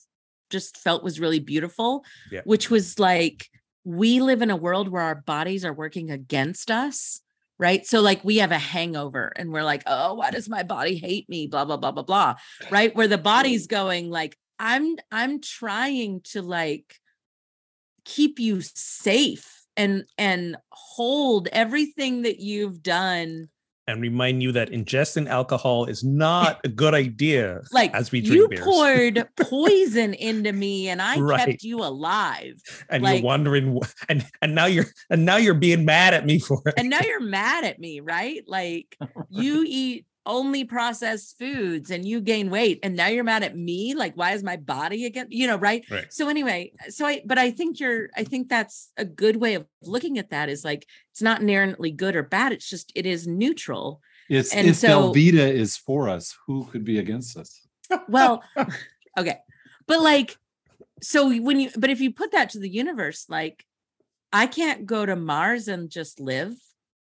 just felt was really beautiful, Yeah. which was like, we live in a world where our bodies are working against us. Right. So, like, we have a hangover and we're like, oh, why does my body hate me? Blah, blah, blah, blah, blah. Right. Where the body's going, like, I'm, I'm trying to like keep you safe and, and hold everything that you've done. And remind you that ingesting alcohol is not a good idea Like, as we you drink beers. poured poison into me and I Right. kept you alive. and like- you're wondering and and now you're and now you're being mad at me for it. and now you're mad at me, right? Like you eat only processed foods and you gain weight and now you're mad at me? Like why is my body again you know right? Right. so anyway so i but i think you're i think that's a good way of looking at that is like it's not inherently good or bad it's just it is neutral. It's And if so- Velveeta is for us, who could be against us? well okay but like so when you but if you put that to the universe like i can't go to mars and just live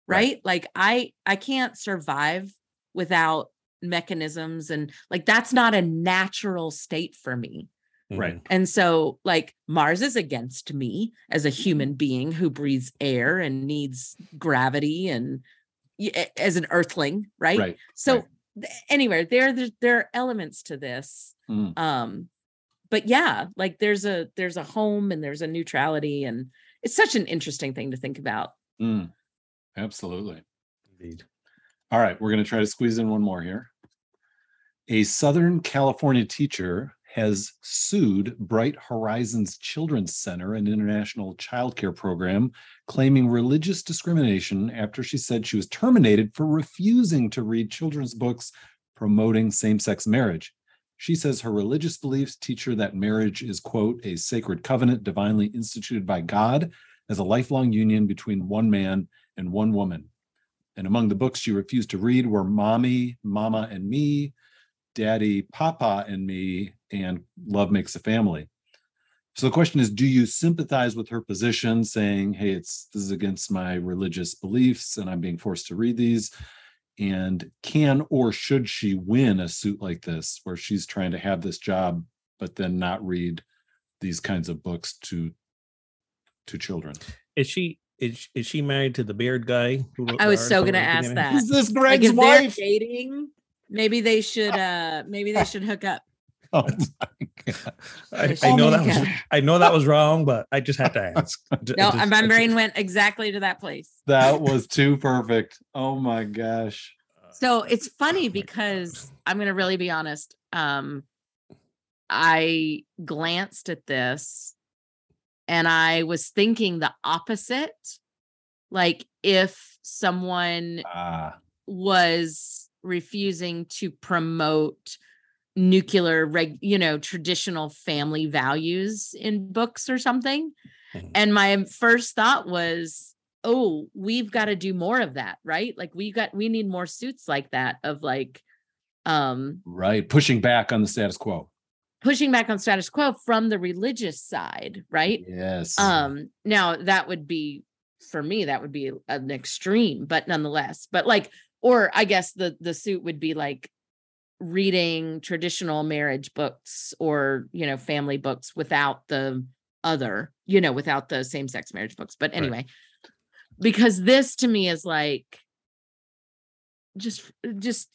right, like i i can't survive without mechanisms and like that's not a natural state for me Right. and so like mars is against me as a human being who breathes air and needs gravity and as an earthling right, Right. so right. th- anyway there there, there are elements to this Mm. um but yeah like there's a there's a home and there's a neutrality and it's such an interesting thing to think about Mm. Absolutely. Indeed. All right, we're going to try to squeeze in one more here. A Southern California teacher has sued Bright Horizons Children's Center, an international childcare program, claiming religious discrimination after she said she was terminated for refusing to read children's books promoting same sex marriage. She says her religious beliefs teach her that marriage is, quote, a sacred covenant divinely instituted by God as a lifelong union between one man and one woman. And among the books she refused to read were Mommy, Mama and Me, Daddy, Papa and Me, and Love Makes a Family. So the question is, do you sympathize with her position saying, hey, it's this is against my religious beliefs and I'm being forced to read these? And can or should she win a suit like this where she's trying to have this job, but then not read these kinds of books to to children? Is she is, is she married to the beard guy? who i was so gonna ask that Is this Greg's if they're wife? dating maybe they should uh maybe they should hook up Oh my God. I, Oh I know my that was I know that was wrong, but I just had to ask. No just- my brain went exactly to that place That was too perfect. Oh my gosh. So it's funny because I'm going to really be honest. Um, I glanced at this and I was thinking the opposite. Like if someone Ah, was refusing to promote nuclear reg you know traditional family values in books or something Mhm. and my first thought was oh we've got to do more of that right like we got we need more suits like that of like um right. Pushing back on the status quo. Pushing back on status quo from the religious side right? Yes. um now that would be for me that would be an extreme but nonetheless but like or i guess the the suit would be like reading traditional marriage books or you know family books without the other you know without the same sex marriage books but anyway. Because this to me is like just just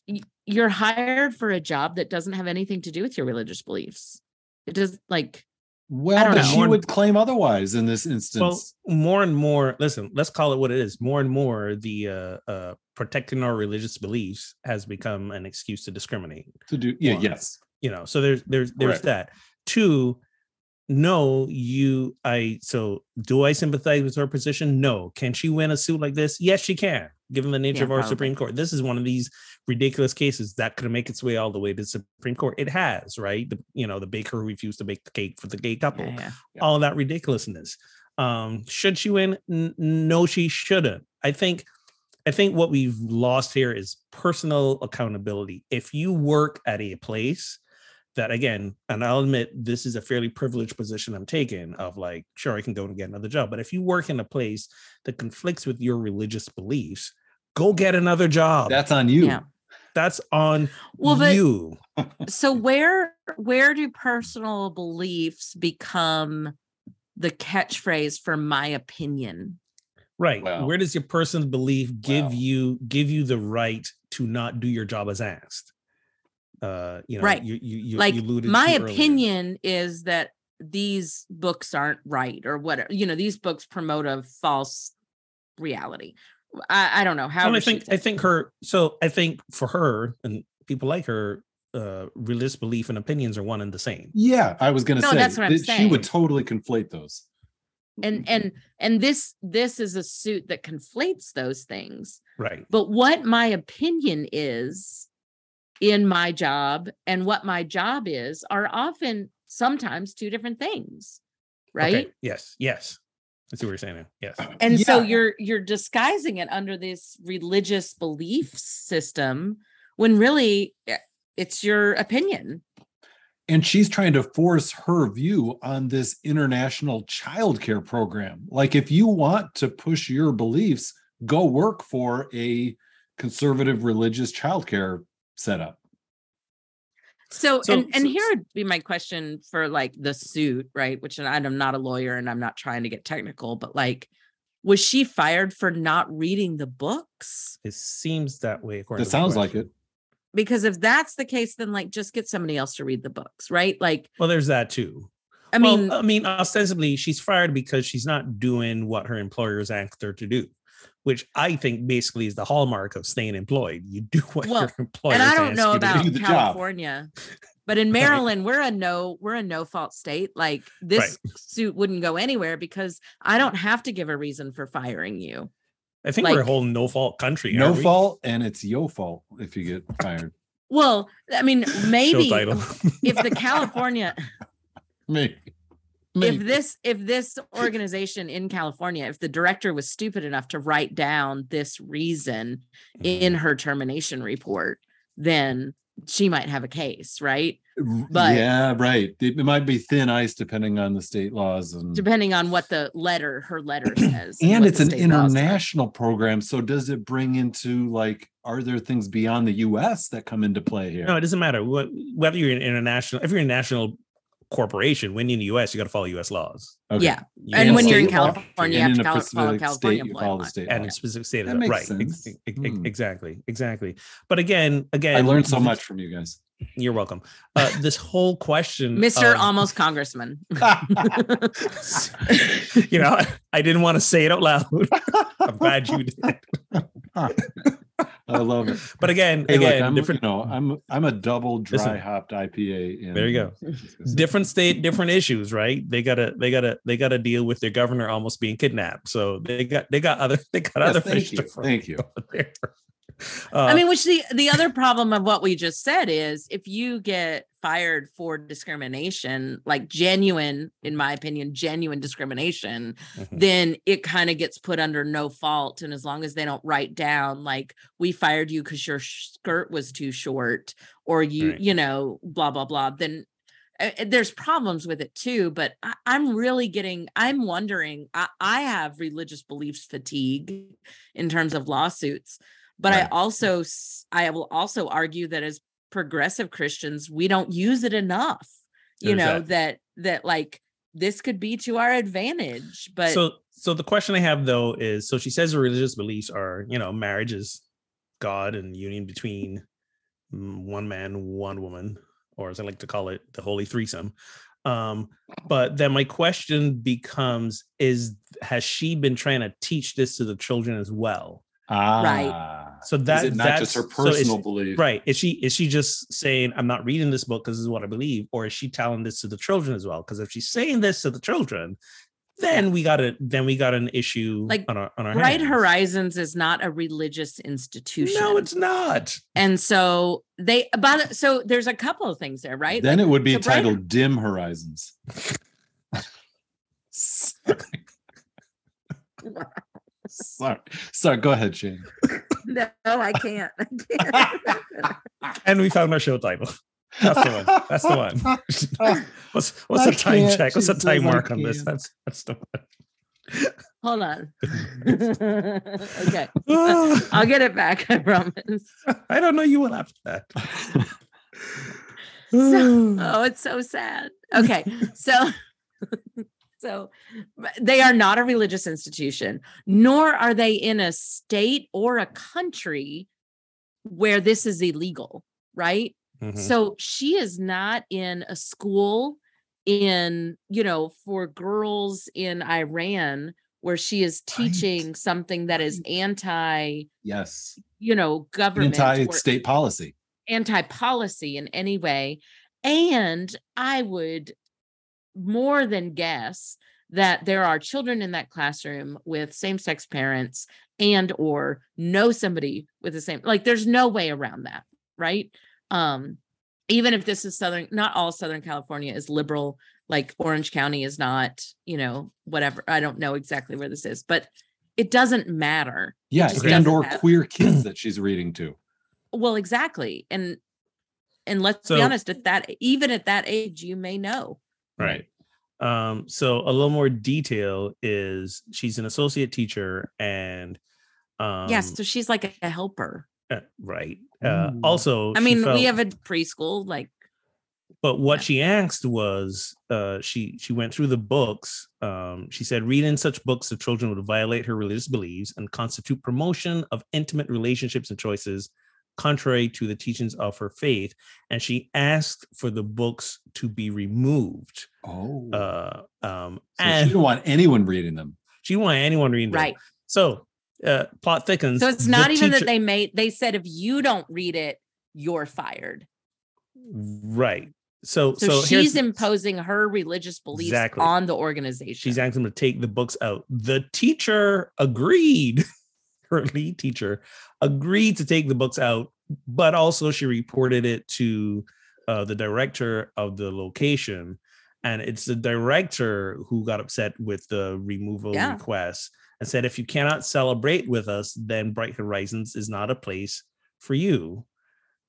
you're hired for a job that doesn't have anything to do with your religious beliefs it does like well, but know. she would claim otherwise in this instance. Well, more and more. Listen, let's call it what it is. More and more, the uh, uh, protecting our religious beliefs has become an excuse to discriminate. to do yeah, one. yes. you know so there's there's there's Correct. that two no you i so do i sympathize with her position no can she win a suit like this yes she can given the nature Yeah, of our probably. supreme court this is one of these ridiculous cases that could make its way all the way to the supreme court it has right the, you know the baker who refused to bake the cake for the gay couple yeah, yeah. all that ridiculousness. Um, should she win? N- no, she shouldn't. I think I think what we've lost here is personal accountability. If you work at a place that again, and I'll admit this is a fairly privileged position I'm taking of like, sure, I can go and get another job. But if you work in a place that conflicts with your religious beliefs, go get another job. That's on you. Yeah. That's on Well, but you. so where where do personal beliefs become the catchphrase for my opinion? Right. Wow. Where does your personal belief give Wow. you give you the right to not do your job as asked? Uh, you know, Right. You, you, you like you alluded my to earlier. opinion is that these books aren't right or whatever you know these books promote a false reality i, I don't know how Well, I think I think her. So I think for her and people like her, uh, religious belief and opinions are one and the same. Yeah, I was going to No, say that's what I'm that she would totally conflate those. and and and this this is a suit that conflates those things Right. but what my opinion is in my job and what my job is are often sometimes two different things right Okay. Yes. Yes. that's what you're saying. now. Yes. and so you're you're disguising it under this religious belief system when really eh, it's your opinion and she's trying to force her view on this international childcare program. Like, if you want to push your beliefs, go work for a conservative religious childcare setup. so, So- and and so- here would be my question for like the suit right which and i'm not a lawyer and i'm not trying to get technical but like was she fired for not reading the books It seems that way. According That to sounds like it. because if that's the case then like just get somebody else to read the books right like Well, there's that too. i Well, mean I mean, ostensibly, she's fired because she's not doing what her employers asked her to do, which I think basically is the hallmark of staying employed. You do what Well, your employer and I don't know about do. California, but in Maryland, we're a no, we're a no fault state. Like this suit wouldn't go anywhere because I don't have to give a reason for firing you. I think we're a whole no fault country. No we? fault, and it's your fault if you get fired. Well, I mean, maybe if the California, Maybe. If this, if this organization in California, if the director was stupid enough to write down this reason in mm-hmm. her termination report, then she might have a case, right? but- yeah, right. It might be thin ice depending on the state laws and Depending on what the letter, her letter says. and what it's an state laws say. international program. So does it bring into like are there things beyond the US that come into play here? No, it doesn't matter what whether you're an international. If you're a national corporation, when you're in the U.S., you got to follow U.S. laws. Okay. Yeah. You And can't when you're in state law, law California, you have to cal- follow California state, you follow the state and law. in specific state. That law. makes right? sense. Ex- ex- Hmm. Exactly. Exactly. But again, again, I learned so much from you guys. You're welcome. Uh, this whole question, Mr. of- Almost Congressman. you know, I didn't want to say it out loud. I'm glad you did. I love it. But again, Hey, look, again, I'm different you know, I'm I'm a double dry Listen. hopped IPA. In, There you go. different state, different issues, right? They gotta, they gotta, they gotta deal with their governor almost being kidnapped. So they got, they got other, they got Yes, other thank fish to you. fry Thank you. Uh, I mean, which the the other problem of what we just said is if you get fired for discrimination, like genuine, in my opinion, genuine discrimination, mhm. then it kind of gets put under no fault. And as long as they don't write down like we fired you because your skirt was too short, or you, Right. you know, blah blah blah, then uh, there's problems with it too. But I, I'm really getting, I'm wondering. I, I have religious beliefs fatigue in terms of lawsuits, but I also I will also argue that as progressive Christians, we don't use it enough. You There's know that. that that like this could be to our advantage, but so, so the question I have though is, so she says her religious beliefs are, you know, marriage is God and union between mm, one man, one woman, or as I like to call it, the holy threesome. Um, but then my question becomes: Is has she been trying to teach this to the children as well? Ah, Right. So that, is it not just her that's- so is- personal belief? Right. Is she is she just saying I'm not reading this book because this is what I believe, or is she telling this to the children as well? Because if she's saying this to the children, then we got a then we got an issue Like, on our on our Bright hands. Horizons is not a religious institution. No, it's not. and so they but so there's a couple of things there, right? Then Like, it would be so Bright- titled Dim Horizons. Sorry. Sorry. Sorry. Go ahead, Shane. No, I can't. I can't. And we found our show title. That's the one. That's the one. what's what's I the time check? What's She the time mark on this? That's that's the one. Hold on. okay. I'll get it back, I promise. I don't know you will after that. So- oh, it's so sad. Okay. So so they are not a religious institution, nor are they in a state or a country where this is illegal, right? Mhm. So she is not in a school in, you know, for girls in Iran where she is Right. teaching something that is anti, yes. you know, government Anti-state policy. anti policy in any way. And I would more than guess that there are children in that classroom with same sex parents and or know somebody with the same like there's no way around that right? Um even if this is southern not all southern california is liberal like orange county is not you know whatever i don't know exactly where this is but it doesn't matter. Yeah, and or have- queer kids that she's reading to. well exactly and and let's be honest at that even at that age you may know Right. Um, so a little more detail is she's an associate teacher and um yes so she's like a helper uh, right. Uh, also i mean felt- we have a preschool like but what Yeah. she asked was uh she she went through the books um she said reading such books the children would violate her religious beliefs and constitute promotion of intimate relationships and choices contrary to the teachings of her faith and she asked for the books to be removed Oh. uh um so and she didn't want anyone reading them. she didn't want anyone reading them. right so uh plot thickens so it's the not even that they made they said if you don't read it you're fired right so so, so, she's imposing her religious beliefs Exactly. on the organization she's asking them to take the books out. The teacher agreed, her lead teacher agreed to take the books out, but also she reported it to uh, the director of the location. And it's the director who got upset with the removal Yeah. request and said, if you cannot celebrate with us, then Bright Horizons is not a place for you.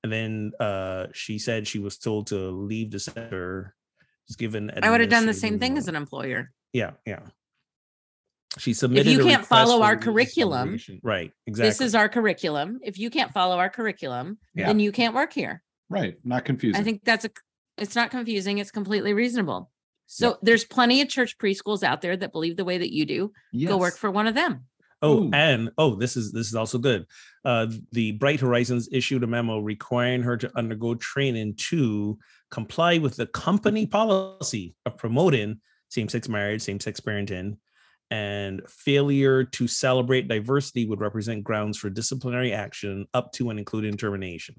And then uh, she said she was told to leave the center. Was given. i would have done the same thing as an employer Yeah, yeah. She submitted. If you a can't follow our curriculum, right? Exactly. this is our curriculum if you can't follow our curriculum Yeah. then you can't work here Right. Not confusing. I think that's a it's not confusing, it's completely reasonable. So there's plenty of church preschools out there that believe the way that you do. Go work for one of them. Oh, Ooh. and oh, this is this is also good. Uh, the Bright Horizons issued a memo requiring her to undergo training to comply with the company policy of promoting same-sex marriage, same-sex parenting, and failure to celebrate diversity would represent grounds for disciplinary action up to and including termination.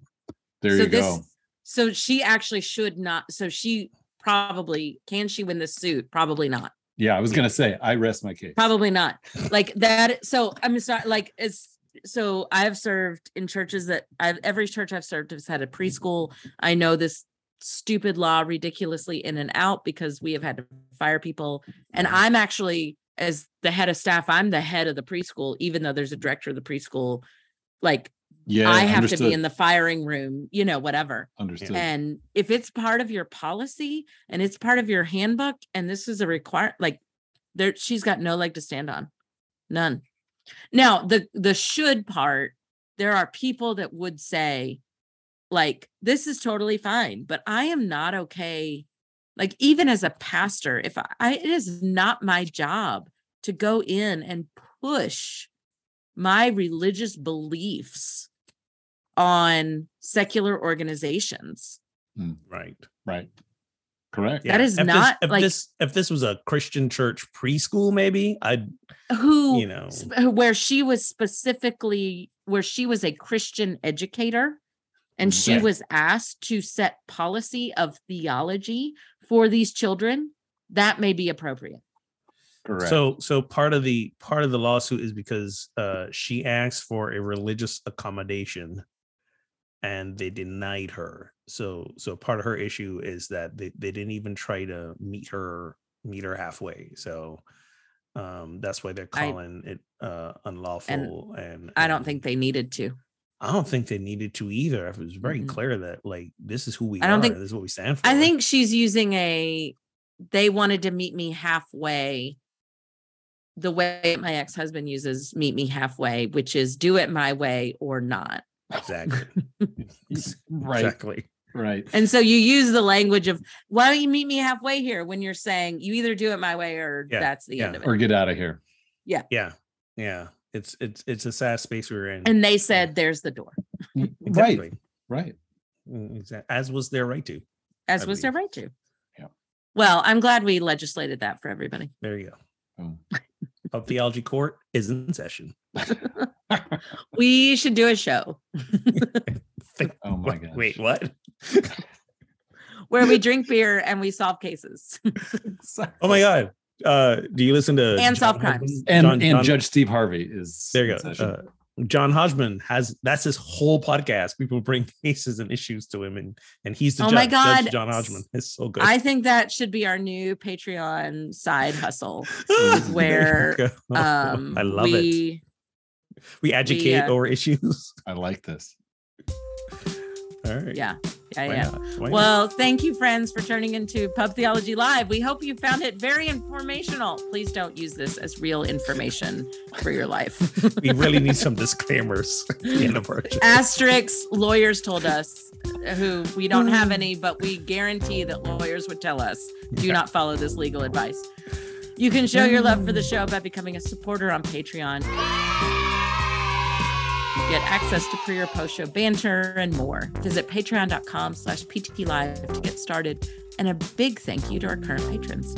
There so you go. so she actually should not so she probably can she win the suit? Probably not. Yeah, I was gonna say I rest my case. Probably not. Like that. So I'm sorry. Like it's so I've served in churches that I've every church I've served has had a preschool. I know this stupid law ridiculously in and out because we have had to fire people. And mm-hmm. I'm actually as the head of staff, I'm the head of the preschool, even though there's a director of the preschool. Like Yeah, I have to be in the firing room, you know, whatever. understood. And if it's part of your policy and it's part of your handbook, and this is a require like there, she's got no leg to stand on. None. Now, the the should part, there are people that would say, like, this is totally fine, but I am not okay. Like, even as a pastor, if I, I it is not my job to go in and push my religious beliefs on secular organizations. Hmm. Right. right. Correct. That is if not, this, if like- this if this was a Christian church preschool, maybe I'd Who you know where she was specifically where she was a Christian educator and she Right. was asked to set policy of theology for these children, that may be appropriate. Correct. So so part of the part of the lawsuit is because uh she asked for a religious accommodation and they denied her. So so part of her issue is that they, they didn't even try to meet her meet her halfway. So um that's why they're I- calling it uh unlawful and, I don't think they needed to. I don't think they needed to either. If it was very Mhm. clear that like this is who we I don't are. think- this is what we stand for. I think she's using a they wanted to meet me halfway the way my ex-husband uses meet me halfway, which is do it my way or not. exactly. Right. Exactly. Right. And so you use the language of why don't you meet me halfway here when you're saying you either do it my way or Yeah, that's the end of it. Or get out of here. Yeah. Yeah. Yeah. It's it's it's a sad space we were in. and they said there's the door, Right. Mm, right. Exactly. Mm, as was their right to. as I was their right to. Yeah. Well, I'm glad we legislated that for everybody. There you go. Oh. Pub Theology Court is in session. We should do a show Oh my god! Wait, what? where we drink beer and we solve cases. Oh my god. Uh do you listen to And John solve crimes. And John- and John- Judge Steve Harvey is There you go. Uh, John Hodgman has that's his whole podcast. People bring cases and issues to him, and and he's the Oh judge. my Judge God. John Hodgman is so good. I think that should be our new Patreon side hustle. Where. Um, I love it. we, We educate uh, over issues. I like this. All right. Yeah, yeah, Why yeah. not? Not? Well, thank you, friends, for turning into Pub Theology Live. We hope you found it very informational. Please don't use this as real information for your life. we really need some disclaimers. at the end of our show. Asterisks, lawyers told us, uh, who we don't have any, but we guarantee that lawyers would tell us do not follow this legal advice. You can show your love for the show by becoming a supporter on Patreon. Get access to pre or post show banter and more. Visit patreon.com slash ptlive to get started. And a big thank you to our current patrons.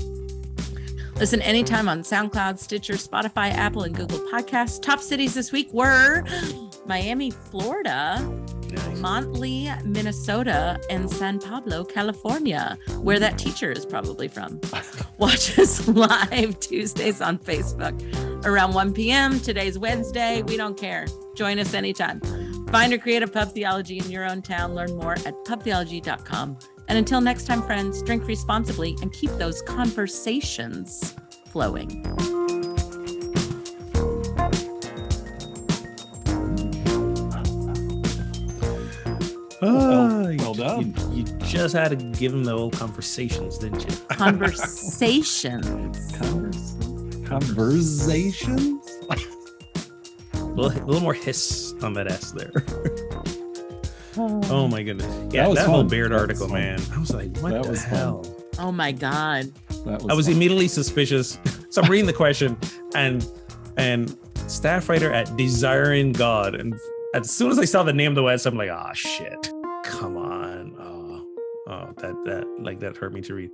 Listen anytime on SoundCloud, Stitcher, Spotify, Apple, and Google Podcasts. Top cities this week were Miami, Florida, Nice. Montley, Minnesota, and San Pablo, California, where that teacher is probably from. Watch us live Tuesdays on Facebook around 1 p.m. Today's Wednesday. We don't care. Join us anytime. Find or create a pub theology in your own town. Learn more at pubtheology.com. And until next time, friends, drink responsibly and keep those conversations flowing. Ah, well you- done. You, you just had to give him the old conversations, didn't you? Conversations. Convers- conversations? A little, a little more hiss on that S there. Oh my goodness. Yeah, That that, whole fun. Beard That article, man. I was like, what That the was fun. hell? Oh my God. That I was fun. immediately suspicious. So I'm reading the question and and staff writer at Desiring God. And as soon as I saw the name of the website, I'm like, oh shit. Come on. Oh, oh, that that like that hurt me to read.